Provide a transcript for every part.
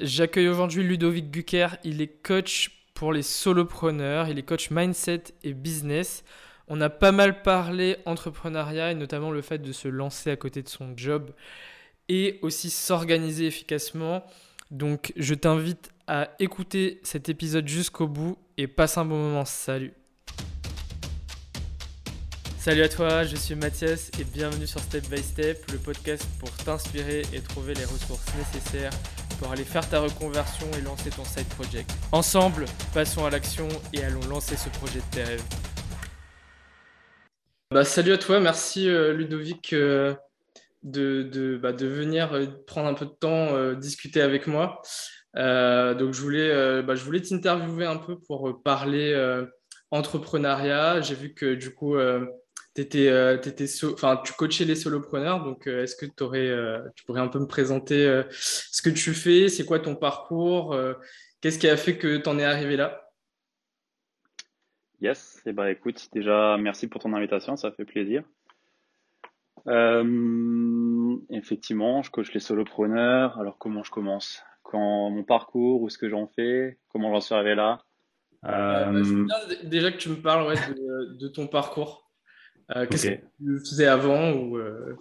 J'accueille aujourd'hui Ludovic Gucker. Il est coach pour les solopreneurs. Il est coach mindset et business. On a pas mal parlé entrepreneuriat et notamment le fait de se lancer à côté de son job et aussi s'organiser efficacement. Donc je t'invite à écouter cet épisode jusqu'au bout et passe un bon moment. Salut Salut à toi, je suis Mathias et bienvenue sur Step by Step, le podcast pour t'inspirer et trouver les ressources nécessaires pour aller faire ta reconversion et lancer ton side project. Ensemble, passons à l'action et allons lancer ce projet de tes rêves. Bah, salut à toi, merci euh, Ludovic euh, de, bah, de, venir euh, prendre un peu de temps discuter avec moi. donc je voulais, bah, je voulais t'interviewer un peu pour parler entrepreneuriat. J'ai vu que du coup étais, euh, tu coachais les solopreneurs, donc euh, est-ce que euh, tu pourrais un peu me présenter ce que tu fais, c'est quoi ton parcours, qu'est-ce qui a fait que tu en es arrivé là? Yes, et eh ben, écoute, déjà merci pour ton invitation, ça fait plaisir. effectivement, je coach les solopreneurs. Alors comment je commence? Quand mon parcours, où ce que j'en fais, comment j'en suis arrivé là? Bah, Déjà que tu me parles de ton parcours. Euh, qu'est-ce que tu faisais avant ou, euh,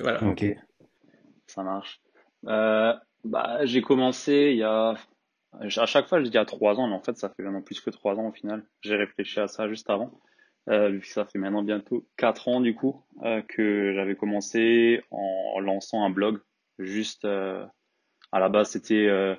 voilà. Ok, ça marche. Euh, bah, j'ai commencé il y a. À chaque fois, je dis il y a trois ans, mais en fait, ça fait vraiment plus que trois ans au final. J'ai réfléchi à ça juste avant. vu que ça fait maintenant bientôt quatre ans du coup que j'avais commencé en lançant un blog. Juste à la base, c'était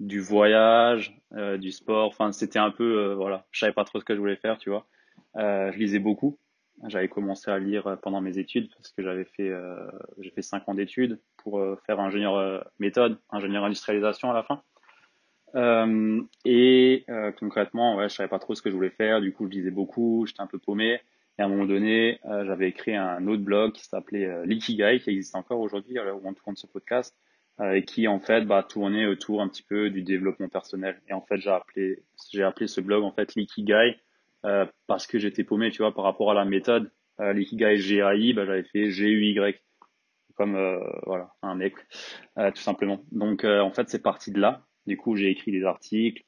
du voyage, du sport. Enfin, c'était un peu voilà. Je savais pas trop ce que je voulais faire, tu vois. je lisais beaucoup j'avais commencé à lire pendant mes études parce que j'avais fait euh, j'ai fait cinq ans d'études pour euh, faire ingénieur euh, méthode, ingénieur industrialisation à la fin. Euh, et concrètement, ouais, je savais pas trop ce que je voulais faire. Du coup, je lisais beaucoup, j'étais un peu paumé. Et à un moment donné, j'avais écrit un autre blog qui s'appelait Likigai, qui existe encore aujourd'hui, où on tourne ce podcast, et qui en fait bah, tournait autour un petit peu du développement personnel. Et en fait, j'ai appelé j'ai appelé ce blog en fait Likigai euh, parce que j'étais paumé, tu vois, par rapport à la méthode. Euh, L'ikigai GAI, bah, j'avais fait GUY, comme euh, voilà un mec, euh, tout simplement. Donc en fait, c'est parti de là. Du coup, j'ai écrit des articles,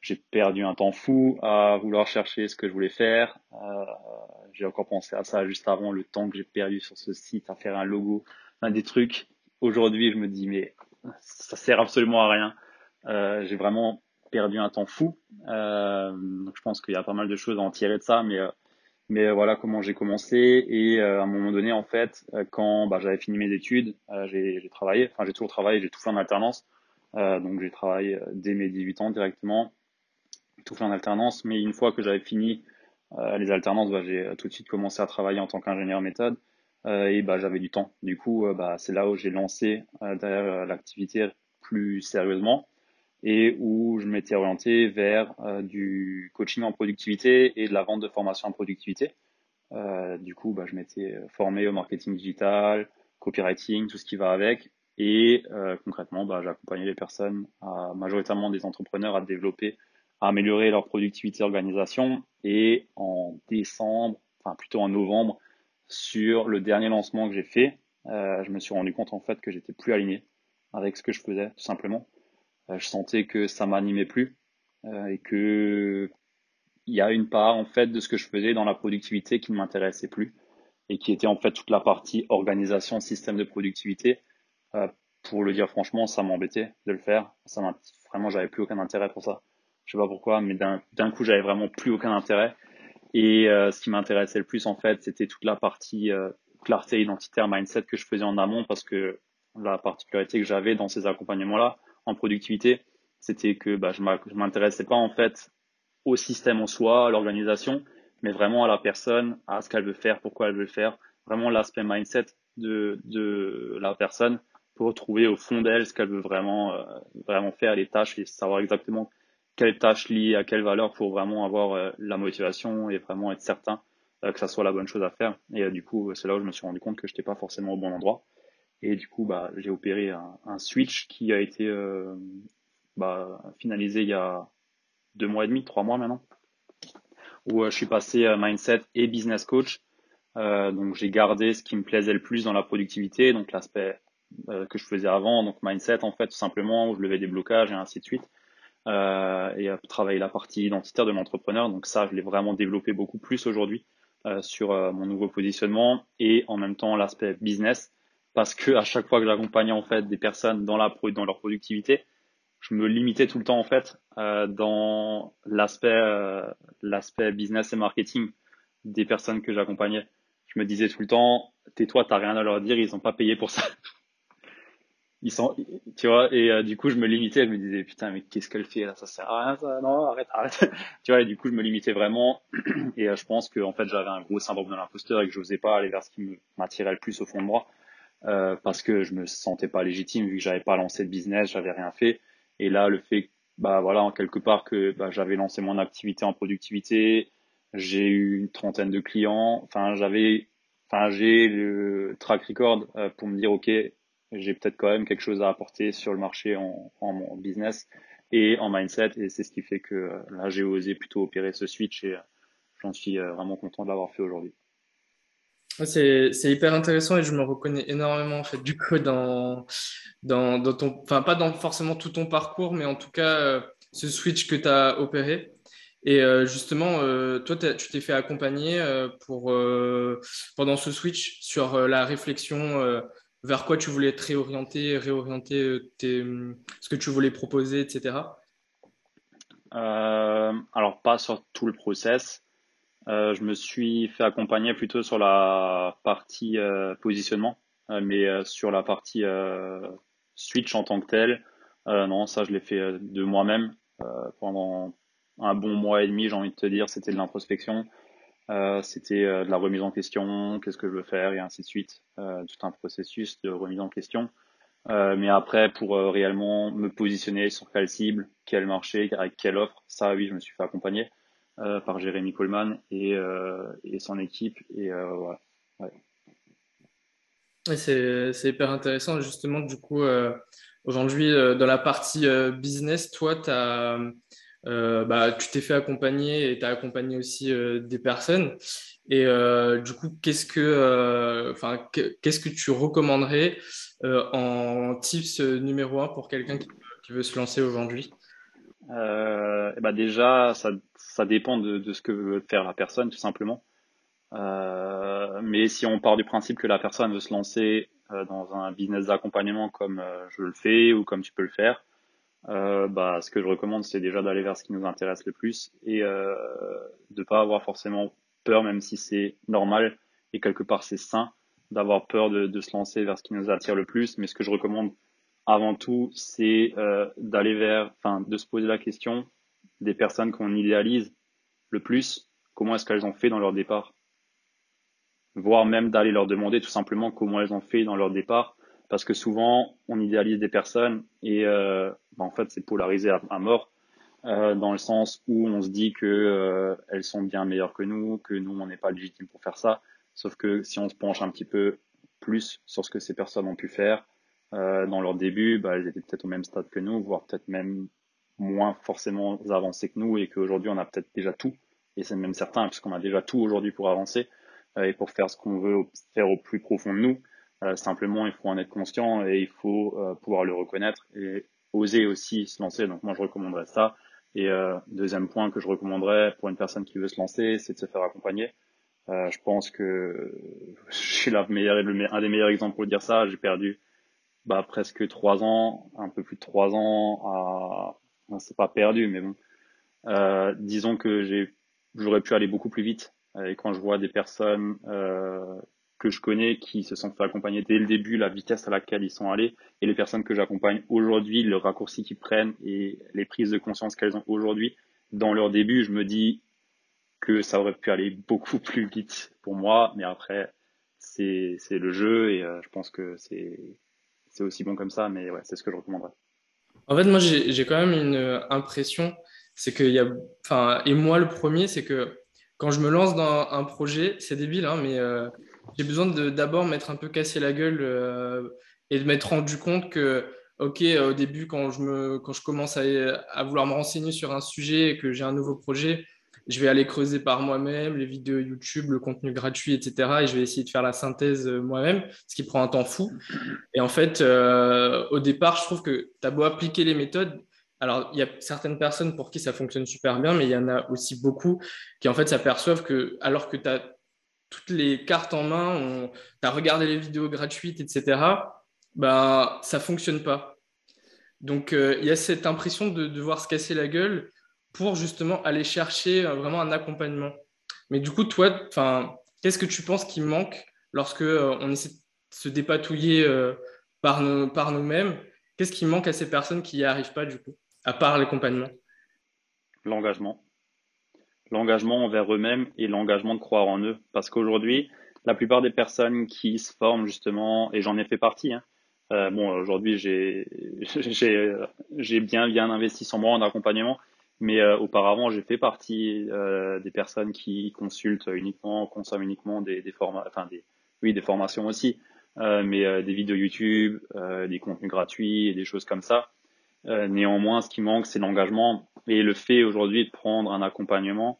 j'ai perdu un temps fou à vouloir chercher ce que je voulais faire. J'ai encore pensé à ça juste avant, le temps que j'ai perdu sur ce site à faire un logo, un des trucs. Aujourd'hui, je me dis mais ça sert absolument à rien. J'ai vraiment perdu un temps fou. Euh, donc je pense qu'il y a pas mal de choses à en tirer de ça, mais euh, mais euh, voilà comment j'ai commencé. Et à un moment donné en fait quand bah, j'avais fini mes études j'ai travaillé enfin j'ai toujours travaillé j'ai tout fait en alternance. Donc j'ai travaillé dès mes 18 ans directement tout fait en alternance. Mais une fois que j'avais fini les alternances bah, j'ai tout de suite commencé à travailler en tant qu'ingénieur méthode. Et bah j'avais du temps. Du coup bah c'est là où j'ai lancé derrière l'activité plus sérieusement et où je m'étais orienté vers euh, du coaching en productivité et de la vente de formation en productivité. Euh, du coup, bah, je m'étais formé au marketing digital, copywriting, tout ce qui va avec. Et euh, concrètement, bah, j'accompagnais les personnes, majoritairement des entrepreneurs, à développer, à améliorer leur productivité organisation. Et en décembre, enfin plutôt en novembre, sur le dernier lancement que j'ai fait, euh, je me suis rendu compte en fait que j'étais plus aligné avec ce que je faisais, tout simplement. Euh, je sentais que ça m'animait plus euh, et que il y a une part en fait de ce que je faisais dans la productivité qui ne m'intéressait plus et qui était en fait toute la partie organisation, système de productivité. Euh, pour le dire franchement, ça m'embêtait de le faire. Ça vraiment, j'avais plus aucun intérêt pour ça. Je sais pas pourquoi, mais d'un coup, j'avais vraiment plus aucun intérêt. Et ce qui m'intéressait le plus, en fait, c'était toute la partie clarté identitaire, mindset que je faisais en amont, parce que la particularité que j'avais dans ces accompagnements-là, en productivité, c'était que bah, je m'intéressais pas en fait au système en soi, à l'organisation, mais vraiment à la personne, à ce qu'elle veut faire, pourquoi elle veut le faire, vraiment l'aspect mindset de, la personne pour trouver au fond d'elle ce qu'elle veut vraiment, euh, vraiment faire, les tâches et savoir exactement quelles tâches liées à quelle valeur pour vraiment avoir euh, la motivation et vraiment être certain euh, que ça soit la bonne chose à faire. Et du coup, c'est là où je me suis rendu compte que je n'étais pas forcément au bon endroit. Et du coup, bah, j'ai opéré un, switch qui a été euh, bah, finalisé il y a deux mois et demi, trois mois maintenant, où euh, je suis passé à mindset et business coach. Euh, donc j'ai gardé ce qui me plaisait le plus dans la productivité, donc l'aspect que je faisais avant, donc mindset en fait, tout simplement, où je levais des blocages et ainsi de suite. Euh, et travailler la partie identitaire de l'entrepreneur. Donc ça, je l'ai vraiment développé beaucoup plus aujourd'hui euh, sur euh, mon nouveau positionnement et en même temps l'aspect business parce que à chaque fois que j'accompagnais en fait des personnes dans la dans leur productivité, je me limitais tout le temps en fait euh, dans l'aspect euh, l'aspect business et marketing des personnes que j'accompagnais. Je me disais tout le temps, tais-toi, t'as rien à leur dire, ils ont pas payé pour ça. ils sont, tu vois, et euh, du coup je me limitais, je me disais putain mais qu'est-ce qu'elle fait là, ça sert à rien, ça, non arrête, arrête, tu vois, et du coup je me limitais vraiment, et je pense que en fait j'avais un gros syndrome de l'imposteur et que je n'osais pas aller vers ce qui m'attirait le plus au fond de moi, euh, parce que je me sentais pas légitime vu que j'avais pas lancé de business, j'avais rien fait. Et là, le fait, bah voilà, en quelque part que bah, j'avais lancé mon activité en productivité, j'ai eu une trentaine de clients. Enfin, j'avais, enfin, j'ai le track record euh, pour me dire ok, j'ai peut-être quand même quelque chose à apporter sur le marché en, en, business et en mindset. Et c'est ce qui fait que euh, là, j'ai osé plutôt opérer ce switch et j'en suis vraiment content de l'avoir fait aujourd'hui. C'est, hyper intéressant et je me reconnais énormément en fait du coup dans, ton, enfin pas dans forcément tout ton parcours, mais en tout cas euh, ce switch que tu as opéré. Et euh, justement, euh, toi, tu t'es fait accompagner pour, pendant ce switch sur la réflexion vers quoi tu voulais te réorienter, réorienter ce que tu voulais proposer, etc. alors, pas sur tout le process. Euh, je me suis fait accompagner plutôt sur la partie euh, positionnement, euh, mais sur la partie switch en tant que tel, non, ça je l'ai fait de moi-même pendant un bon mois et demi, j'ai envie de te dire, c'était de l'introspection, c'était de la remise en question, qu'est-ce que je veux faire et ainsi de suite, tout un processus de remise en question. mais après, pour réellement me positionner sur quelle cible, quel marché, avec quelle offre, ça oui, je me suis fait accompagner. Euh, par Jérémy Coleman et, euh, et, son équipe. Et euh, voilà. C'est hyper intéressant, justement, du coup, aujourd'hui, dans la partie business, toi, bah, tu t'es fait accompagner et tu as accompagné aussi des personnes. Et du coup, qu'est-ce que, qu'est-ce que tu recommanderais en tips numéro un pour quelqu'un qui, veut se lancer aujourd'hui? Euh, bah déjà, ça, ça dépend de, de, ce que veut faire la personne, tout simplement. Euh, mais si on part du principe que la personne veut se lancer euh, dans un business d'accompagnement comme euh, je le fais ou comme tu peux le faire, euh, bah, ce que je recommande, c'est déjà d'aller vers ce qui nous intéresse le plus et euh, de pas avoir forcément peur, même si c'est normal et quelque part c'est sain d'avoir peur de, de, se lancer vers ce qui nous attire le plus. Mais ce que je recommande avant tout, c'est euh, d'aller vers, enfin, de se poser la question des personnes qu'on idéalise le plus, comment est-ce qu'elles ont fait dans leur départ, voire même d'aller leur demander tout simplement comment elles ont fait dans leur départ, parce que souvent on idéalise des personnes et euh, bah, en fait c'est polarisé à, mort. Euh, dans le sens où on se dit que elles sont bien meilleures que nous, que nous on n'est pas légitime pour faire ça. Sauf que si on se penche un petit peu plus sur ce que ces personnes ont pu faire, euh, dans leur début, bah, elles étaient peut-être au même stade que nous, voire peut-être même moins forcément avancées que nous, et qu'aujourd'hui on a peut-être déjà tout, et c'est même certain, puisqu'on a déjà tout aujourd'hui pour avancer euh, et pour faire ce qu'on veut faire au plus profond de nous. Euh, simplement, il faut en être conscient et il faut euh, pouvoir le reconnaître et oser aussi se lancer. Donc moi, je recommanderais ça. Et deuxième point que je recommanderais pour une personne qui veut se lancer, c'est de se faire accompagner. je pense que je suis la meilleure, un des meilleurs exemples pour dire ça. J'ai perdu bah, presque trois ans, un peu plus de trois ans c'est pas perdu, mais bon, euh, disons que j'ai, j'aurais pu aller beaucoup plus vite. Et quand je vois des personnes euh, que je connais qui se sont fait accompagner dès le début, la vitesse à laquelle ils sont allés, et les personnes que j'accompagne aujourd'hui, le raccourci qu'ils prennent et les prises de conscience qu'elles ont aujourd'hui, dans leur début, je me dis que ça aurait pu aller beaucoup plus vite pour moi, mais après, c'est, c'est le jeu et euh, je pense que c'est c'est aussi bon comme ça, mais ouais, c'est ce que je recommanderais. En fait, moi, j'ai quand même une euh, impression, c'est qu'il y a, enfin, et moi le premier, c'est que quand je me lance dans un projet, c'est débile, hein, mais euh, j'ai besoin de d'abord m'être un peu cassé la gueule euh, et de m'être rendu compte que, ok, au début, quand je me, quand je commence à, à vouloir me renseigner sur un sujet et que j'ai un nouveau projet, je vais aller creuser par moi-même les vidéos YouTube, le contenu gratuit, etc. Et je vais essayer de faire la synthèse euh, moi-même, ce qui prend un temps fou. Et en fait, euh, au départ, je trouve que tu as beau appliquer les méthodes. Alors, il y a certaines personnes pour qui ça fonctionne super bien, mais il y en a aussi beaucoup qui, en fait, s'aperçoivent que, alors que tu as toutes les cartes en main, tu as regardé les vidéos gratuites, etc., ben, ça ne fonctionne pas. Donc, euh, il y a cette impression de devoir se casser la gueule pour justement aller chercher euh, vraiment un accompagnement. Mais du coup, toi, qu'est-ce que tu penses qui manque lorsque euh, on essaie de se dépatouiller par, nous, par nous-mêmes? Qu'est-ce qui manque à ces personnes qui n'y arrivent pas, du coup, à part l'accompagnement? L'engagement. L'engagement envers eux-mêmes et l'engagement de croire en eux. Parce qu'aujourd'hui, la plupart des personnes qui se forment justement, et j'en ai fait partie, hein, euh, bon, aujourd'hui, j'ai j'ai bien bien investi sur moi en accompagnement, mais euh, auparavant, j'ai fait partie euh, des personnes qui consultent uniquement, consomment uniquement des, des formats, enfin des oui des formations aussi, euh, mais euh, des vidéos YouTube, des contenus gratuits et des choses comme ça. néanmoins, ce qui manque, c'est l'engagement et le fait aujourd'hui de prendre un accompagnement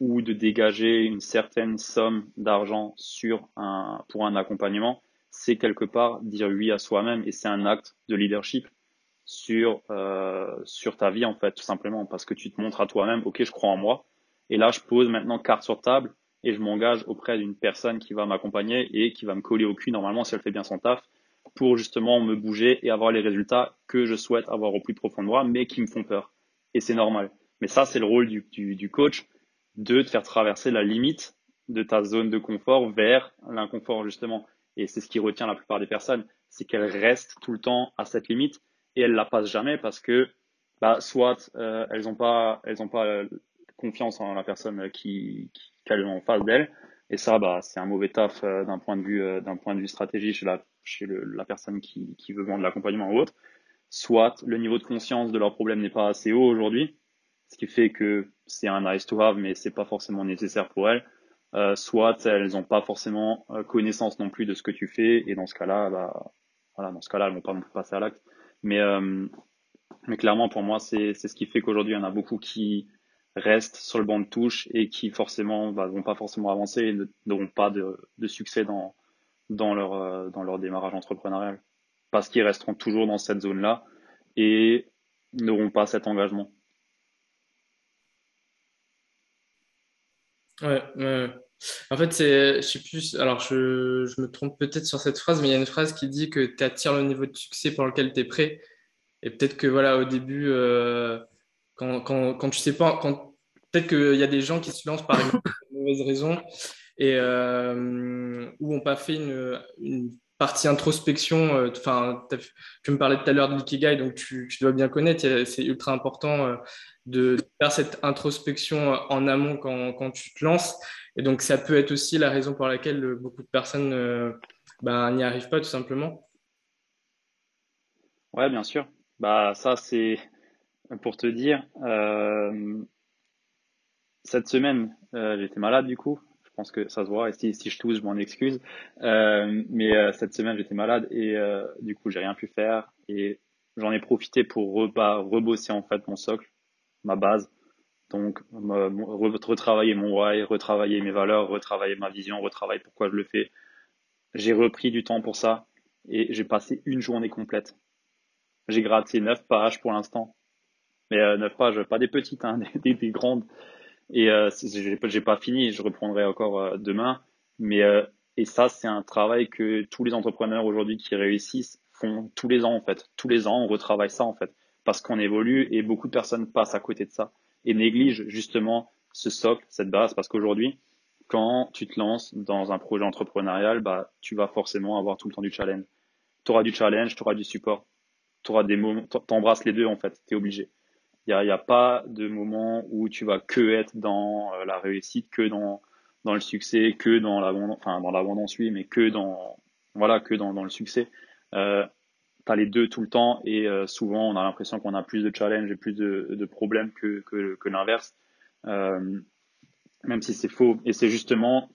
ou de dégager une certaine somme d'argent sur un pour un accompagnement c'est quelque part dire oui à soi-même et c'est un acte de leadership sur euh, sur ta vie en fait tout simplement parce que tu te montres à toi-même ok je crois en moi et là je pose maintenant carte sur table et je m'engage auprès d'une personne qui va m'accompagner et qui va me coller au cul normalement si elle fait bien son taf pour justement me bouger et avoir les résultats que je souhaite avoir au plus profond de moi mais qui me font peur. Et c'est normal. Mais ça c'est le rôle du, du, du coach de te faire traverser la limite de ta zone de confort vers l'inconfort justement. Et c'est ce qui retient la plupart des personnes, c'est qu'elles restent tout le temps à cette limite et elles la passent jamais parce que bah, soit euh, elles n'ont pas, elles ont pas euh, confiance en la personne qui, qui qu'elles ont en face d'elles. Et ça bah c'est un mauvais taf euh, d'un point de vue d'un point de vue stratégie chez la chez la personne qui, qui veut vendre l'accompagnement ou autre. Soit le niveau de conscience de leur problème n'est pas assez haut aujourd'hui ce qui fait que c'est un nice to have mais c'est pas forcément nécessaire pour elles. Euh, soit elles n'ont pas forcément euh, connaissance non plus de ce que tu fais, et dans ce cas-là, bah, voilà, dans ce cas-là, elles vont pas non plus passer à l'acte. Mais, euh, mais clairement, pour moi, c'est ce qui fait qu'aujourd'hui, il y en a beaucoup qui restent sur le banc de touche et qui forcément bah, vont pas forcément avancer et n'auront pas de, de, succès dans, dans, leur, dans leur démarrage entrepreneurial. Parce qu'ils resteront toujours dans cette zone-là et n'auront pas cet engagement. Ouais, En fait, c'est, je sais plus, alors je, je me trompe peut-être sur cette phrase, mais il y a une phrase qui dit que tu attires le niveau de succès pour lequel tu es prêt. Et peut-être que voilà, au début, euh, quand, quand, quand, tu sais pas, peut-être qu'il y a des gens qui se lancent par une mauvaise raison et euh, ou n'ont pas fait une, une partie introspection. Euh, enfin, tu me parlais tout à l'heure de l'ikigai, donc tu, tu, dois bien connaître. C'est ultra important euh, de faire cette introspection en amont quand, quand, tu te lances. Et donc, ça peut être aussi la raison pour laquelle beaucoup de personnes euh, ben, n'y arrivent pas, tout simplement. Ouais, bien sûr. Bah, ça, c'est pour te dire. Euh, cette semaine, euh, j'étais malade du coup. Je pense que ça se voit. Et si, je tousse, je m'en excuse. Euh, mais cette semaine, j'étais malade et du coup, j'ai rien pu faire. Et j'en ai profité pour rebosser en fait mon socle ma base. Donc, retravailler mon why, retravailler mes valeurs, retravailler ma vision, retravailler pourquoi je le fais. J'ai repris du temps pour ça et j'ai passé une journée complète. J'ai gratté neuf pages pour l'instant. Mais euh, neuf pages, pas des petites, hein, des, des, grandes. Et euh, j'ai pas fini, je reprendrai encore euh, demain. Mais euh, et ça, c'est un travail que tous les entrepreneurs aujourd'hui qui réussissent font tous les ans en fait. Tous les ans, on retravaille ça en fait parce qu'on évolue et beaucoup de personnes passent à côté de ça et négligent justement ce socle, cette base, parce qu'aujourd'hui, quand tu te lances dans un projet entrepreneurial, bah, tu vas forcément avoir tout le temps du challenge. Tu auras du challenge, tu auras du support. Tu auras des moments, t'embrasses les deux en fait, tu es obligé. Il n'y a, y a pas de moment où tu vas que être dans euh, la réussite, que dans, dans le succès, que dans l'abondance, enfin dans l'abondance oui, mais que dans, voilà, que dans, dans le succès. Euh, tu as les deux tout le temps et euh, souvent on a l'impression qu'on a plus de challenges et plus de, de problèmes que, que, que l'inverse, euh, même si c'est faux. Et c'est justement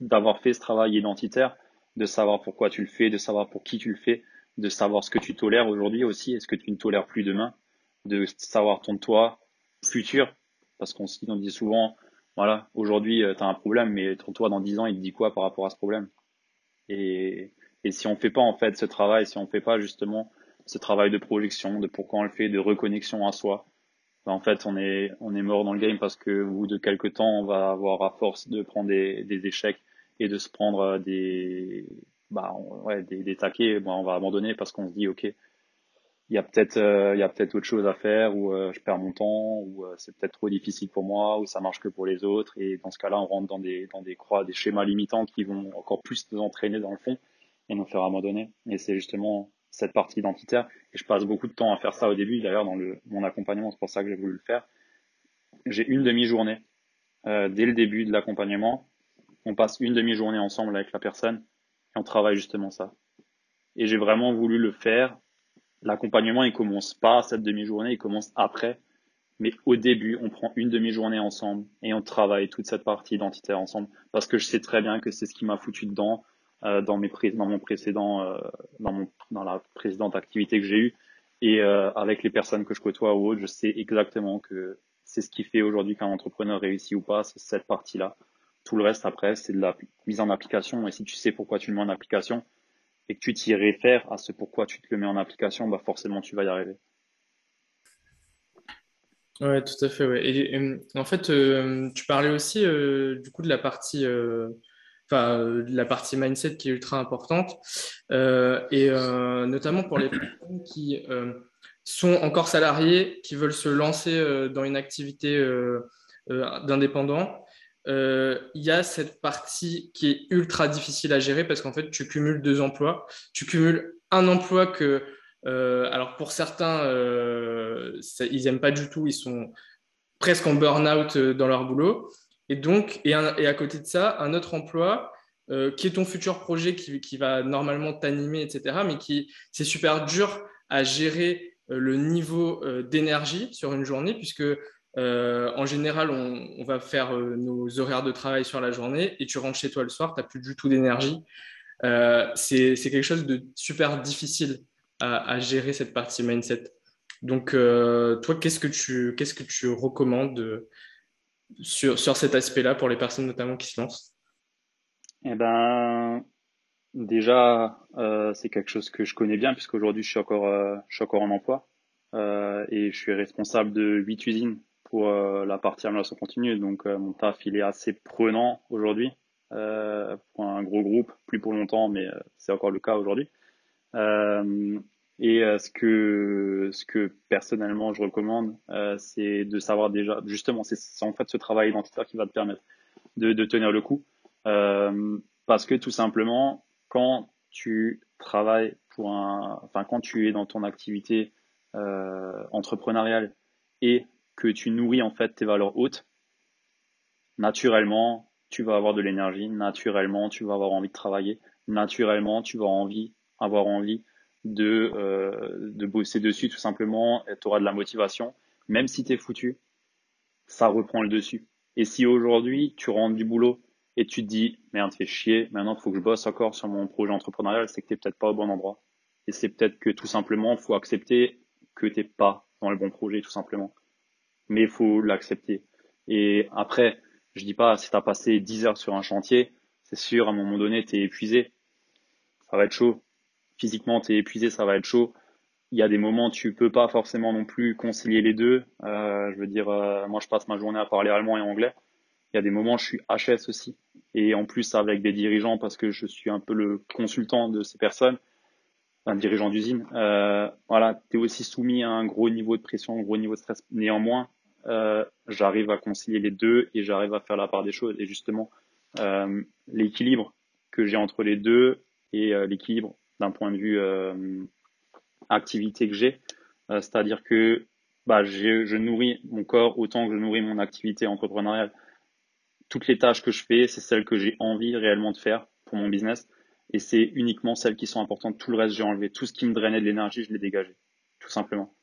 d'avoir fait ce travail identitaire, de savoir pourquoi tu le fais, de savoir pour qui tu le fais, de savoir ce que tu tolères aujourd'hui aussi et ce que tu ne tolères plus demain, de savoir ton toi futur Parce qu'on on dit souvent, voilà, aujourd'hui, tu as un problème, mais toi, dans 10 ans, il te dit quoi par rapport à ce problème? Et, et si on fait pas, en fait, ce travail, si on fait pas justement ce travail de projection, de pourquoi on le fait, de reconnexion à soi, ben, en fait, on est, on est mort dans le game parce que au bout de quelques temps, on va avoir à force de prendre des, des échecs et de se prendre des, bah, ouais, des, des taquets, ben, on va abandonner parce qu'on se dit, OK, il y a peut-être euh, peut-être autre chose à faire ou euh, je perds mon temps ou euh, c'est peut-être trop difficile pour moi ou ça marche que pour les autres. Et dans ce cas-là on rentre dans des dans des croix des schémas limitants qui vont encore plus nous entraîner dans le fond et nous faire abandonner. Et c'est justement cette partie identitaire. Et je passe beaucoup de temps à faire ça au début d'ailleurs dans le mon accompagnement. C'est pour ça que j'ai voulu le faire. J'ai une demi-journée dès le début de l'accompagnement. On passe une demi-journée ensemble avec la personne et on travaille justement ça. Et j'ai vraiment voulu le faire. L'accompagnement, il commence pas cette demi-journée, il commence après. Mais au début, on prend une demi-journée ensemble et on travaille toute cette partie identitaire ensemble. Parce que je sais très bien que c'est ce qui m'a foutu dedans euh, dans mes dans mon précédent euh, dans mon dans la précédente activité que j'ai eue et euh, avec les personnes que je côtoie ou autres, je sais exactement que c'est ce qui fait aujourd'hui qu'un entrepreneur réussit ou pas, c'est cette partie-là. Tout le reste après, c'est de la mise en application et si tu sais pourquoi tu le mets en application, et que tu t'y réfères à ce pourquoi tu te le mets en application, bah forcément tu vas y arriver. Ouais, tout à fait. Ouais. Et, en fait, tu parlais aussi du coup de la partie, enfin, de la partie mindset qui est ultra importante, et notamment pour les personnes qui sont encore salariés, qui veulent se lancer dans une activité d'indépendant euh, il y a cette partie qui est ultra difficile à gérer parce qu'en fait, tu cumules deux emplois. Tu cumules un emploi que, euh, alors pour certains, euh, ils n'aiment pas du tout, ils sont presque en burn-out dans leur boulot. Et donc, et, à côté de ça, un autre emploi qui est ton futur projet qui, va normalement t'animer, etc. Mais qui, c'est super dur à gérer le niveau d'énergie sur une journée puisque euh, en général, on, va faire euh, nos horaires de travail sur la journée et tu rentres chez toi le soir, tu n'as plus du tout d'énergie. Euh, c'est quelque chose de super difficile à, gérer cette partie mindset. Donc, toi, qu'est-ce que tu, qu'est-ce que tu recommandes sur, sur cet aspect-là pour les personnes notamment qui se lancent Eh ben, déjà, c'est quelque chose que je connais bien puisqu'aujourd'hui, je suis encore, je suis encore en emploi et je suis responsable de huit usines pour euh, la partie amélioration continue. Donc euh, mon taf, il est assez prenant aujourd'hui euh, pour un gros groupe, plus pour longtemps, mais c'est encore le cas aujourd'hui. Et ce que ce que personnellement je recommande, c'est de savoir déjà justement, c'est en fait ce travail identitaire qui va te permettre de, de tenir le coup, parce que tout simplement quand tu travailles pour un, enfin quand tu es dans ton activité entrepreneuriale et que tu nourris en fait tes valeurs hautes, naturellement, tu vas avoir de l'énergie, naturellement, tu vas avoir envie de travailler, naturellement, tu vas envie, avoir envie de, euh, de bosser dessus tout simplement, tu auras de la motivation, même si tu es foutu, ça reprend le dessus. Et si aujourd'hui, tu rentres du boulot et tu te dis, merde, fais chier, maintenant il faut que je bosse encore sur mon projet entrepreneurial, c'est que tu peut-être pas au bon endroit. Et c'est peut-être que tout simplement, faut accepter que tu pas dans le bon projet, tout simplement mais il faut l'accepter. Et après, je dis pas, si tu as passé 10 heures sur un chantier, c'est sûr, à un moment donné, tu es épuisé. Ça va être chaud. Physiquement, tu es épuisé, ça va être chaud. Il y a des moments, tu peux pas forcément non plus concilier les deux. Euh, je veux dire, euh, moi, je passe ma journée à parler allemand et anglais. Il y a des moments, je suis HS aussi. Et en plus, avec des dirigeants, parce que je suis un peu le consultant de ces personnes, un dirigeant d'usine, euh, voilà, tu es aussi soumis à un gros niveau de pression, un gros niveau de stress. Néanmoins, j'arrive à concilier les deux et j'arrive à faire la part des choses. Et justement, l'équilibre que j'ai entre les deux et l'équilibre d'un point de vue euh, activité que j'ai, euh, c'est-à-dire que bah, je nourris mon corps autant que je nourris mon activité entrepreneuriale. Toutes les tâches que je fais, c'est celles que j'ai envie réellement de faire pour mon business. Et c'est uniquement celles qui sont importantes. Tout le reste, j'ai enlevé. Tout ce qui me drainait de l'énergie, je l'ai dégagé. Tout simplement.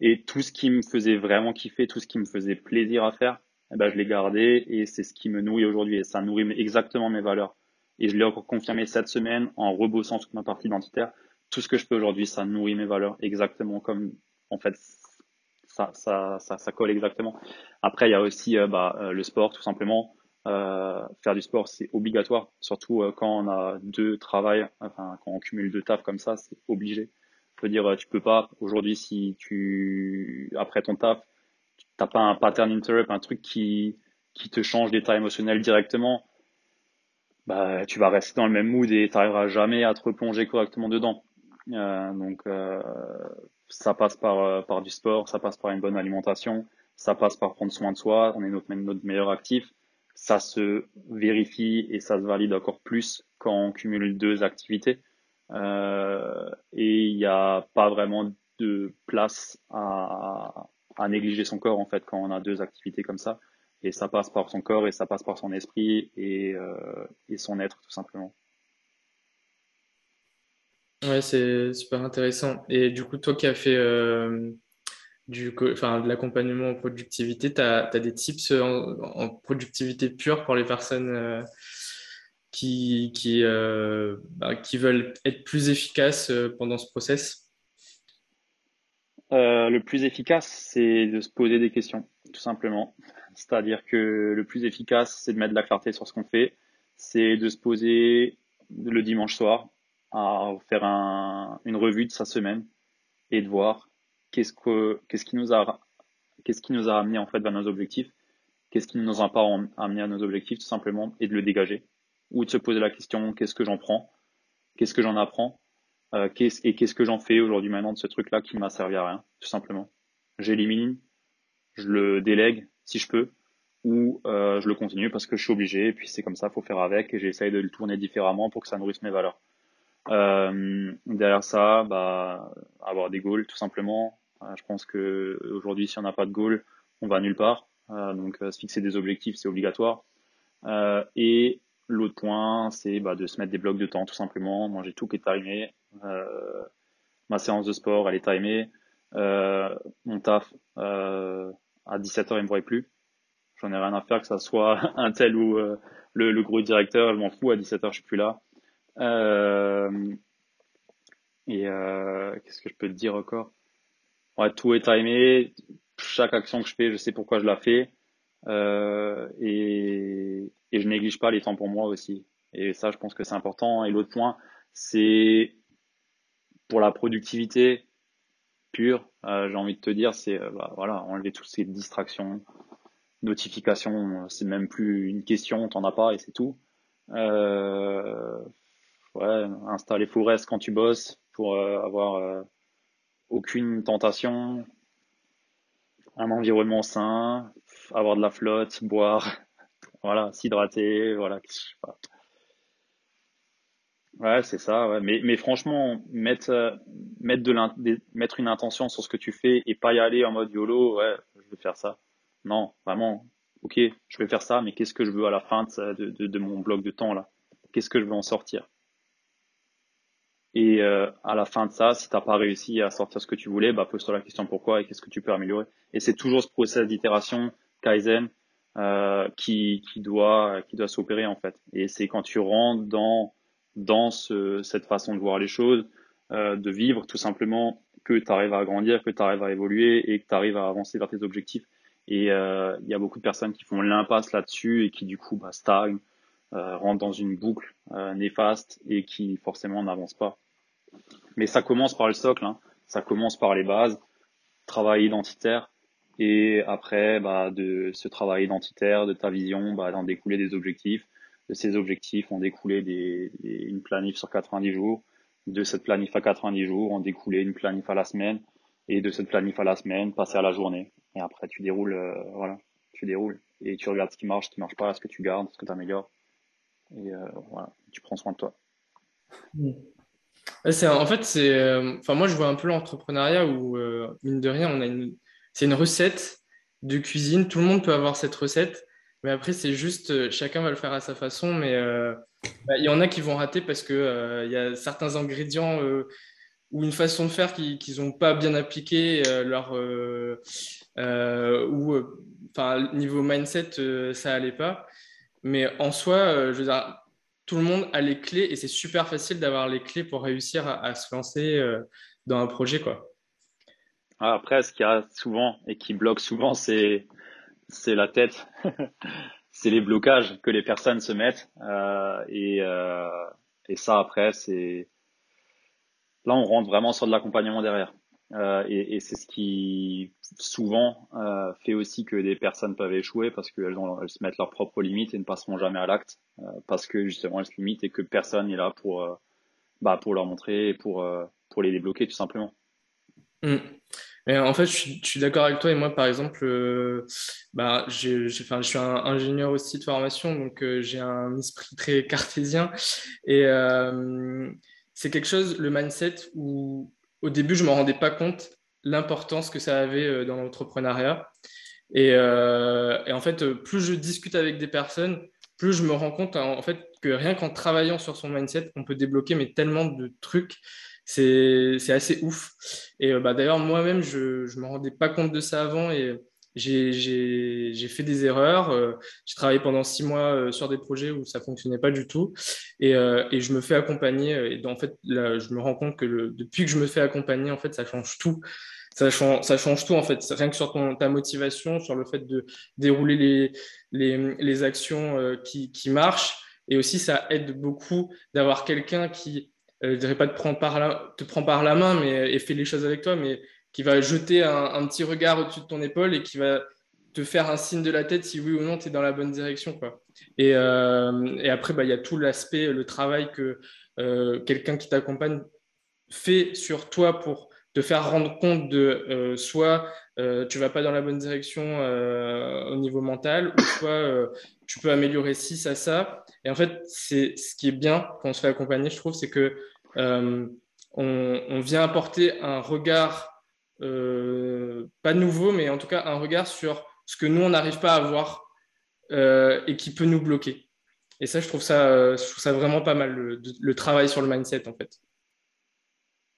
Et tout ce qui me faisait vraiment kiffer, tout ce qui me faisait plaisir à faire, eh ben, je l'ai gardé et c'est ce qui me nourrit aujourd'hui. Et ça nourrit exactement mes valeurs. Et je l'ai encore confirmé cette semaine en rebossant toute ma partie identitaire. Tout ce que je peux aujourd'hui, ça nourrit mes valeurs exactement comme, en fait, ça, ça, ça, ça, colle exactement. Après, il y a aussi bah, le sport, tout simplement. faire du sport, c'est obligatoire, surtout quand on a deux travails, enfin, quand on cumule deux tafs comme ça, c'est obligé. Je veux dire, tu peux pas, aujourd'hui, si tu, après ton taf, t'as pas un pattern interrupt, un truc qui, qui te change l'état émotionnel directement, bah, tu vas rester dans le même mood et tu n'arriveras jamais à te replonger correctement dedans. Euh, donc, euh, ça passe par, euh, par du sport, ça passe par une bonne alimentation, ça passe par prendre soin de soi, on est notre, notre meilleur actif. Ça se vérifie et ça se valide encore plus quand on cumule deux activités. Euh, et il n'y a pas vraiment de place à, à négliger son corps en fait quand on a deux activités comme ça. Et ça passe par son corps et ça passe par son esprit et, euh, et son être tout simplement. Ouais, c'est super intéressant. Et du coup, toi qui as fait euh, du, enfin, de l'accompagnement en productivité, tu as, des tips en, productivité pure pour les personnes euh, qui, qui, bah, qui veulent être plus efficaces pendant ce process? Le plus efficace, c'est de se poser des questions, tout simplement. C'est-à-dire que le plus efficace, c'est de mettre de la clarté sur ce qu'on fait. C'est de se poser le dimanche soir à faire une revue de sa semaine et de voir qu'est-ce que qu'est-ce qui nous a qu'est-ce qui nous a amené en fait vers nos objectifs, qu'est-ce qui ne nous a pas amené à nos objectifs tout simplement et de le dégager ou de se poser la question qu'est-ce que j'en prends, qu'est-ce que j'en apprends? Euh, et qu'est-ce que j'en fais aujourd'hui maintenant de ce truc-là qui m'a servi à rien tout simplement. J'élimine, je le délègue si je peux, ou euh, je le continue parce que je suis obligé, et puis c'est comme ça, faut faire avec, et j'essaye de le tourner différemment pour que ça nourrisse mes valeurs. Euh, derrière ça, bah, avoir des goals tout simplement. Euh, je pense que aujourd'hui, si on n'a pas de goals, on va nulle part. Euh, donc se fixer des objectifs, c'est obligatoire. et l'autre point, c'est bah, de se mettre des blocs de temps tout simplement. Moi, j'ai tout qui est timé. ma séance de sport, elle est timée. mon taf, à 17h, il me voit plus. J'en ai rien à faire que ça soit un tel ou euh, le, le, gros directeur, je m'en fous, à 17h, je suis plus là. Euh, et euh, qu'est-ce que je peux te dire encore? Ouais, Tout est timé, chaque action que je fais, je sais pourquoi je la fais. Euh, et, et je néglige pas les temps pour moi aussi. Et ça, je pense que c'est important. Et l'autre point, c'est pour la productivité, euh, j'ai envie de te dire, c'est euh, bah, voilà, enlever toutes ces distractions, notifications, euh, c'est même plus une question, t'en as pas et c'est tout. Ouais, installer Forest quand tu bosses pour avoir aucune tentation, un environnement sain, avoir de la flotte, boire, voilà, s'hydrater, voilà. Ouais, c'est ça. Mais, franchement, mettre, mettre, une intention sur ce que tu fais et pas y aller en mode YOLO, ouais, je veux faire ça. Non, vraiment, ok, je vais faire ça, mais qu'est-ce que je veux à la fin de, mon bloc de temps là? Qu'est-ce que je veux en sortir? Et euh, à la fin de ça, si t'as pas réussi à sortir ce que tu voulais, bah pose-toi la question pourquoi et qu'est-ce que tu peux améliorer. Et c'est toujours ce process d'itération, Kaizen, euh, qui, qui doit, qui doit s'opérer en fait. Et c'est quand tu rentres dans dans cette façon de voir les choses, euh, de vivre tout simplement que tu arrives à grandir, que tu arrives à évoluer et que tu arrives à avancer vers tes objectifs. Et euh, il y a beaucoup de personnes qui font l'impasse là-dessus et qui du coup bah, stagnent, euh, rentrent dans une boucle euh, néfaste et qui forcément n'avancent pas. Mais ça commence par le socle, hein. ça commence par les bases, travail identitaire, et après bah, de ce travail identitaire, de ta vision, bah, d'en découler des objectifs, de ces objectifs ont découlé des, une planif sur 90 jours. De cette planif à 90 jours ont découlé une planif à la semaine. Et de cette planif à la semaine, passer à la journée. Et après, tu déroules, euh, voilà, tu déroules. Et tu regardes ce qui marche, ce qui marche pas, ce que tu gardes, ce que tu améliores. Et euh, voilà, tu prends soin de toi. C'est, en fait, c'est, euh, enfin, moi, je vois un peu l'entrepreneuriat où, mine de rien, on a une, c'est une recette de cuisine. Tout le monde peut avoir cette recette. Mais après, c'est juste, euh, chacun va le faire à sa façon. Mais euh, bah, il y en a qui vont rater parce qu'il euh, y a certains ingrédients ou une façon de faire qu'ils n'ont pas bien appliqué. leur, ou, enfin, niveau mindset, ça allait pas. Mais en soi, tout le monde a les clés et c'est super facile d'avoir les clés pour réussir à, se lancer dans un projet. Quoi. Après, ce qu'il y a souvent et qui bloque souvent, c'est c'est la tête, c'est les blocages que les personnes se mettent euh, et euh, et ça après c'est là on rentre vraiment sur de l'accompagnement derrière. Euh, et, et c'est ce qui souvent euh, fait aussi que des personnes peuvent échouer parce qu'elles elles se mettent leurs propres limites et ne passeront jamais à l'acte euh, parce que justement elles se limitent et que personne n'est là pour euh, bah pour leur montrer et pour pour les débloquer tout simplement. Mmh en fait, je suis, d'accord avec toi. Et moi, par exemple, euh, bah, je suis ingénieur aussi de formation, donc euh, j'ai un esprit très cartésien. Et euh, c'est quelque chose, le mindset, où au début, je ne me rendais pas compte l'importance que ça avait dans l'entrepreneuriat. Et, et, en fait, plus je discute avec des personnes, plus je me rends compte en fait que rien qu'en travaillant sur son mindset, on peut débloquer mais tellement de trucs c'est assez ouf. Et euh, bah, d'ailleurs, moi-même, je ne me rendais pas compte de ça avant et j'ai fait des erreurs. Euh, j'ai travaillé pendant six mois euh, sur des projets où ça fonctionnait pas du tout. Et, et je me fais accompagner. Et en fait, là, je me rends compte que le, depuis que je me fais accompagner, en fait, ça change tout. Ça change, ça change tout en fait, rien que sur ton, ta motivation, sur le fait de dérouler les, les, les actions qui, qui marchent. Et aussi, ça aide beaucoup d'avoir quelqu'un qui euh, je dirais pas te prendre par la, te prend par la main mais, et fait les choses avec toi, mais qui va jeter un, petit regard au-dessus de ton épaule et qui va te faire un signe de la tête si oui ou non tu es dans la bonne direction. Quoi. Et, euh, et après, bah, il y a tout l'aspect, le travail que euh, quelqu'un qui t'accompagne fait sur toi pour te faire rendre compte de soit tu vas pas dans la bonne direction au niveau mental, ou soit tu peux améliorer ci, ça, ça. Et en fait, c'est ce qui est bien quand on se fait accompagner, je trouve, c'est que euh, on, vient apporter un regard, euh, pas nouveau, mais en tout cas un regard sur ce que nous, on n'arrive pas à voir euh, et qui peut nous bloquer. Et ça, je trouve ça, je trouve ça vraiment pas mal, le, travail sur le mindset, en fait.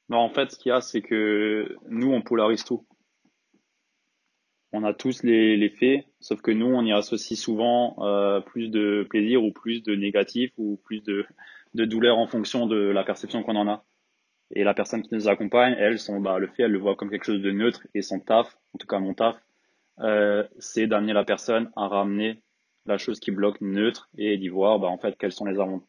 Non, en fait, ce qu'il y a, c'est que nous, on polarise tout on a tous les, les, faits, sauf que nous, on y associe souvent euh, plus de plaisir ou plus de négatif ou plus de, de douleur en fonction de la perception qu'on en a. Et la personne qui nous accompagne, elle, son, bah, le fait, elle le voit comme quelque chose de neutre et son taf, en tout cas mon taf, euh, c'est d'amener la personne à ramener la chose qui bloque neutre et d'y voir, bah, en fait, quels sont les avantages,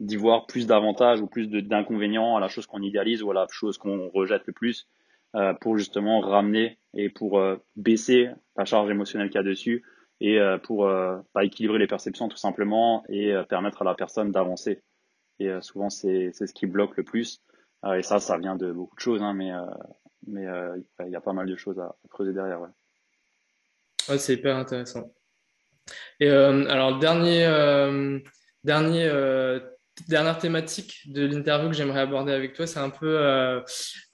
d'y voir plus d'avantages ou plus d'inconvénients à la chose qu'on idéalise ou à la chose qu'on rejette le plus euh, pour justement ramener et pour euh, baisser la charge émotionnelle qu'il y a dessus et euh, pour pas équilibrer les perceptions tout simplement et permettre à la personne d'avancer. Et souvent c'est ce qui bloque le plus. et ça ça vient de beaucoup de choses, hein, mais mais il y a pas mal de choses à, creuser derrière. Ouais c'est hyper intéressant. Et alors dernier dernier dernière thématique de l'interview que j'aimerais aborder avec toi, c'est un peu euh,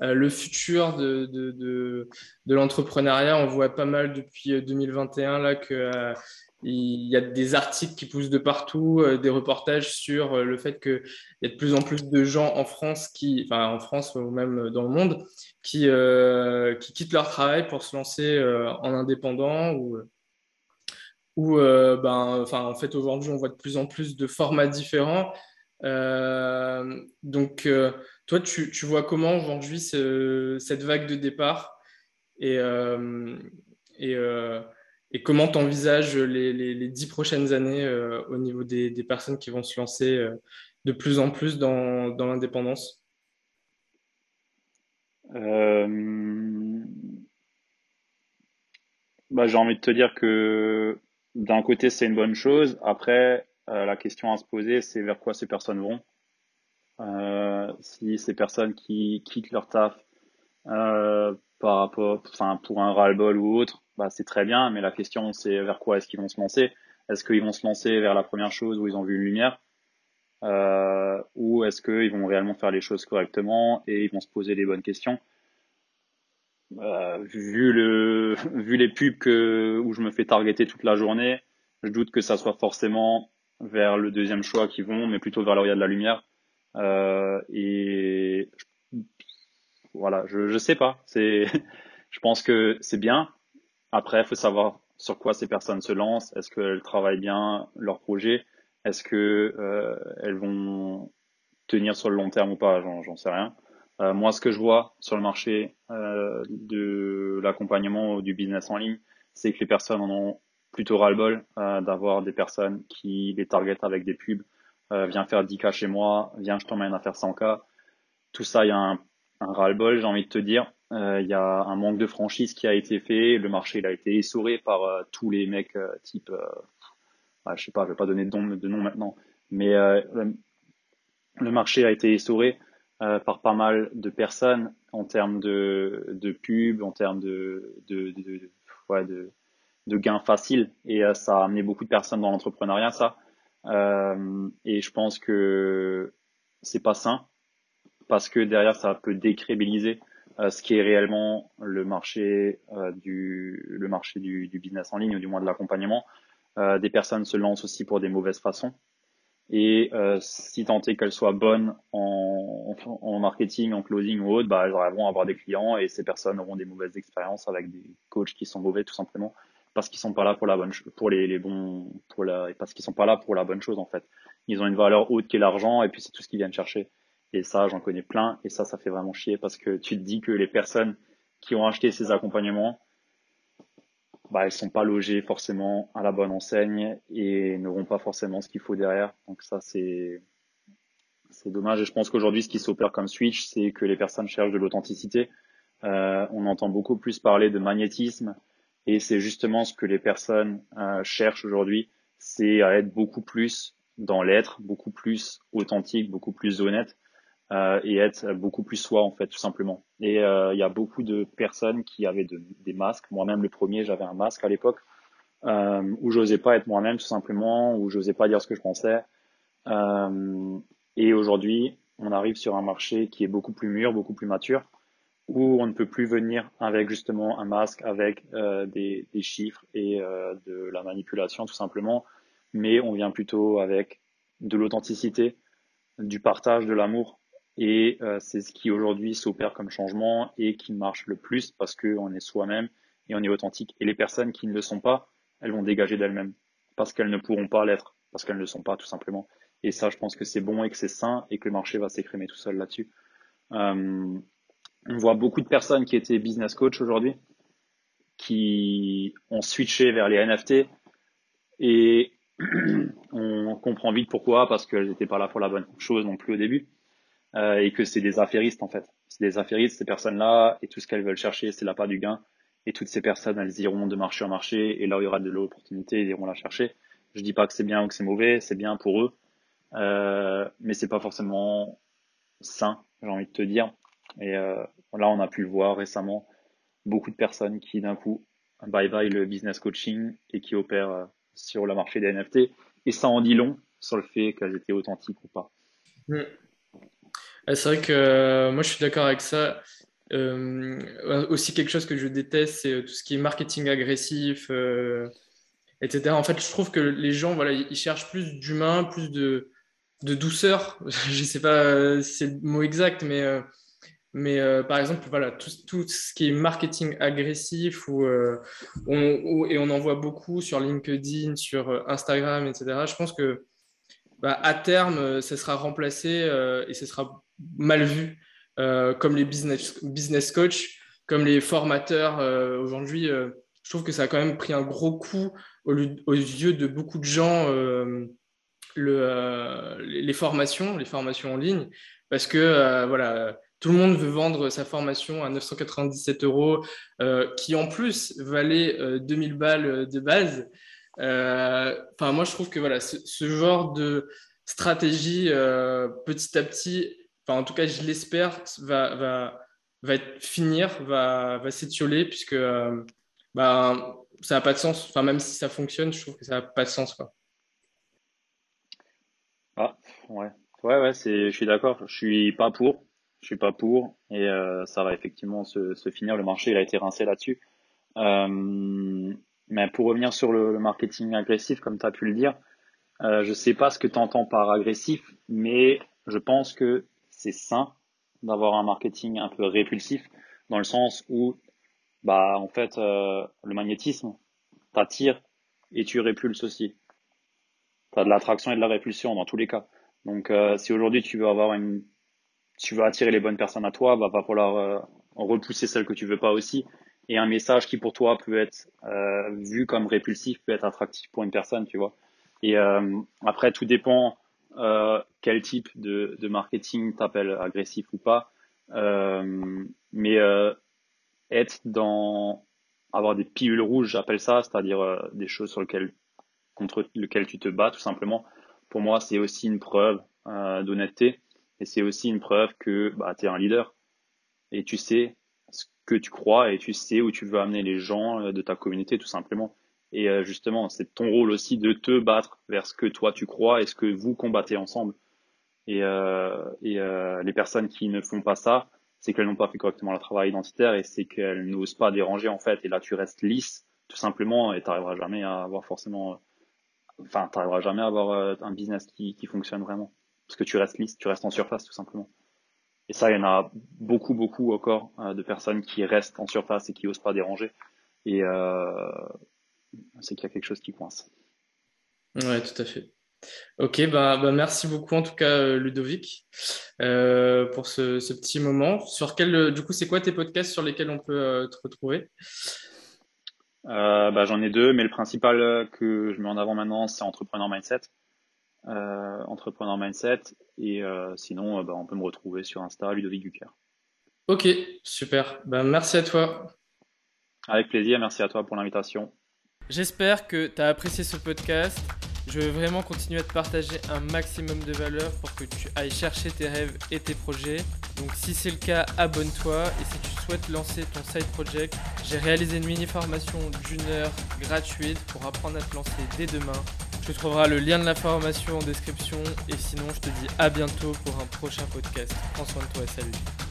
euh, le futur de, l'entrepreneuriat. On voit pas mal depuis 2021 euh, là que y a des articles qui poussent de partout, des reportages sur le fait qu'il y a de plus en plus de gens en France, qui, en France ou même dans le monde, qui, qui quittent leur travail pour se lancer en indépendant ou ou ben, enfin, en fait, aujourd'hui, on voit de plus en plus de formats différents. Euh, donc, euh, toi, tu, vois comment aujourd'hui cette vague de départ et, euh, comment tu envisages les, dix prochaines années au niveau des, des, personnes qui vont se lancer de plus en plus dans, dans l'indépendance? Bah, J'ai envie de te dire que d'un côté, c'est une bonne chose. Après, euh, la question à se poser, c'est vers quoi ces personnes vont. Euh, si ces personnes qui quittent leur taf euh, par rapport, enfin pour un ras-le-bol ou autre, bah c'est très bien. Mais la question, c'est vers quoi est-ce qu'ils vont se lancer? Est-ce qu'ils vont se lancer vers la première chose où ils ont vu une lumière? Ou est-ce qu'ils vont réellement faire les choses correctement et ils vont se poser les bonnes questions? Vu le vu les pubs que où je me fais targeter toute la journée, je doute que ça soit forcément vers le deuxième choix qui vont, mais plutôt vers là où il y a de la lumière. Euh, et voilà, je je sais pas. C'est, je pense que c'est bien. Après, il faut savoir sur quoi ces personnes se lancent. Est-ce qu'elles travaillent bien leur projet? Est-ce que euh, elles vont tenir sur le long terme ou pas? J'en sais rien. moi, ce que je vois sur le marché de l'accompagnement du business en ligne, c'est que les personnes en ont plutôt ras-le-bol d'avoir des personnes qui les targetent avec des pubs. viens faire 10K chez moi, viens, je t'emmène à faire 100K. Tout ça, il y a un, un ras-le-bol, j'ai envie de te dire. Il y a un manque de franchise qui a été fait. Le marché il a été essoré par tous les mecs type ah, je sais pas, je vais pas donner de nom, maintenant, mais euh, le marché a été essoré euh, par pas mal de personnes en termes de, de pub, en termes de, de, de, de, de gains faciles, et euh, ça a amené beaucoup de personnes dans l'entrepreneuriat, ça. Euh, et je pense que c'est pas sain parce que derrière ça peut décrédibiliser euh, ce qui est réellement le marché du le marché du, business en ligne ou du moins de l'accompagnement des personnes se lancent aussi pour des mauvaises façons. Et si tant est qu'elles soient bonnes en, en, marketing, en closing ou autre, bah, elles vont avoir des clients et ces personnes auront des mauvaises expériences avec des coachs qui sont mauvais tout simplement parce qu'ils sont pas là pour la bonne pour les, les bons pour la parce qu'ils sont pas là pour la bonne chose en fait. Ils ont une valeur haute qui est l'argent et puis c'est tout ce qu'ils viennent chercher. Et ça, j'en connais plein et ça, ça fait vraiment chier parce que tu te dis que les personnes qui ont acheté ces accompagnements, bah, elles sont pas logées forcément à la bonne enseigne et n'auront pas forcément ce qu'il faut derrière. Donc ça, c'est c'est dommage. Et je pense qu'aujourd'hui, ce qui s'opère comme switch, c'est que les personnes cherchent de l'authenticité. Euh, on entend beaucoup plus parler de magnétisme et c'est justement ce que les personnes euh, cherchent aujourd'hui, c'est à être beaucoup plus dans l'être, beaucoup plus authentique, beaucoup plus honnête euh, et être beaucoup plus soi en fait tout simplement. Et euh, il y a beaucoup de personnes qui avaient de, des masques. Moi-même le premier, j'avais un masque à l'époque euh, où j'osais pas être moi-même tout simplement, où j'osais pas dire ce que je pensais. Et aujourd'hui, on arrive sur un marché qui est beaucoup plus mûr, beaucoup plus mature, où on ne peut plus venir avec justement un masque, avec euh, des, chiffres et euh, de la manipulation tout simplement, mais on vient plutôt avec de l'authenticité, du partage, de l'amour et euh, c'est ce qui aujourd'hui s'opère comme changement et qui marche le plus parce qu'on est soi-même et on est authentique. Et les personnes qui ne le sont pas, elles vont dégager d'elles-mêmes parce qu'elles ne pourront pas l'être, parce qu'elles ne le sont pas tout simplement. Et ça, je pense que c'est bon et que c'est sain et que le marché va s'écrémer tout seul là-dessus. On voit beaucoup de personnes qui étaient business coach aujourd'hui, qui ont switché vers les NFT et on comprend vite pourquoi, parce qu'elles n'étaient pas là pour la bonne chose non plus au début. Euh, et que c'est des affairistes en fait. C'est des affairistes, ces personnes-là, et tout ce qu'elles veulent chercher, c'est l'appât du gain. Et toutes ces personnes, elles iront de marché en marché, et là où il y aura de l'opportunité, ils iront la chercher. Je dis pas que c'est bien ou que c'est mauvais, c'est bien pour eux, euh, mais c'est pas forcément sain, j'ai envie de te dire. Et euh, là, on a pu le voir récemment, beaucoup de personnes qui d'un coup bye bye le business coaching et qui opèrent euh, sur le marché des NFT. Et ça en dit long sur le fait qu'elles étaient authentiques ou pas. Mm. C'est vrai que euh, moi, je suis d'accord avec ça. Aussi, quelque chose que je déteste, c'est tout ce qui est marketing agressif, etc. En fait, je trouve que les gens, voilà, ils cherchent plus d'humain, plus de, de douceur. je ne sais pas si c'est le mot exact, mais, mais par exemple, voilà, tout, tout, ce qui est marketing agressif, ou on, et on en voit beaucoup sur LinkedIn, sur Instagram, etc. Je pense que bah, à terme, ça sera remplacé et ce sera mal vu, euh, comme les business, business coachs, comme les formateurs euh, aujourd'hui. Euh, je trouve que ça a quand même pris un gros coup aux, yeux de beaucoup de gens, le, les formations, les formations en ligne, parce que voilà, tout le monde veut vendre sa formation à 997 euros, qui en plus valait 2000 balles de base. Enfin, moi, je trouve que voilà, ce, ce genre de stratégie, petit à petit, en tout cas, je l'espère, va, va, va finir, va, va s'étioler, puisque euh, bah, ça n'a pas de sens. Enfin, même si ça fonctionne, je trouve que ça n'a pas de sens. Quoi. Ah, ouais. Ouais, ouais, c'est, je suis d'accord. Je suis pas pour. Je suis pas pour. Et euh, ça va effectivement se, se, finir. Le marché, il a été rincé là-dessus. Euh, mais pour revenir sur le, le marketing agressif, comme tu as pu le dire, euh, je sais pas ce que tu entends par agressif, mais je pense que c'est sain d'avoir un marketing un peu répulsif dans le sens où bah en fait euh, le magnétisme t'attire et tu répulses aussi. Tu as de l'attraction et de la répulsion dans tous les cas. Donc euh, si aujourd'hui tu veux avoir une tu veux attirer les bonnes personnes à toi, va pas falloir repousser celles que tu veux pas aussi. Et un message qui pour toi peut être vu comme répulsif peut être attractif pour une personne, tu vois. Et après, tout dépend quel type de, de marketing t'appelle agressif ou pas. mais être dans avoir des pilules rouges, j'appelle ça, c'est-à-dire euh, des choses sur lesquelles contre lesquelles tu te bats tout simplement. Pour moi, c'est aussi une preuve euh, d'honnêteté et c'est aussi une preuve que bah, tu es un leader et tu sais ce que tu crois et tu sais où tu veux amener les gens euh, de ta communauté tout simplement. Et justement, c'est ton rôle aussi de te battre vers ce que toi tu crois et ce que vous combattez ensemble. Et, et les personnes qui ne font pas ça, c'est qu'elles n'ont pas fait correctement le travail identitaire et c'est qu'elles n'osent pas déranger en fait. Et là, tu restes lisse tout simplement et tu n'arriveras jamais à avoir forcément, enfin, tu n'arriveras jamais à avoir euh, un business qui, qui fonctionne vraiment parce que tu restes lisse, tu restes en surface tout simplement. Et ça, il y en a beaucoup, beaucoup encore euh, de personnes qui restent en surface et qui osent pas déranger. Et euh, c'est qu'il y a quelque chose qui coince. Ouais, tout à fait. Ok, bah, bah, merci beaucoup en tout cas euh, Ludovic euh, pour ce, petit moment. Sur quel, euh, du coup, c'est quoi tes podcasts sur lesquels on peut te retrouver? Bah, J'en ai deux, mais le principal que je mets en avant maintenant, c'est Entrepreneur Mindset. Entrepreneur Mindset. Et sinon, bah, on peut me retrouver sur Insta, Ludovic Ducker. Ok, super. Bah, merci à toi. Avec plaisir, merci à toi pour l'invitation. J'espère que tu as apprécié ce podcast. Je veux vraiment continuer à te partager un maximum de valeur pour que tu ailles chercher tes rêves et tes projets. Donc si c'est le cas, abonne-toi et si tu souhaites lancer ton side project, j'ai réalisé une mini formation d'une heure gratuite pour apprendre à te lancer dès demain. Tu trouveras le lien de la formation en description et sinon je te dis à bientôt pour un prochain podcast. Prends soin de toi et salut.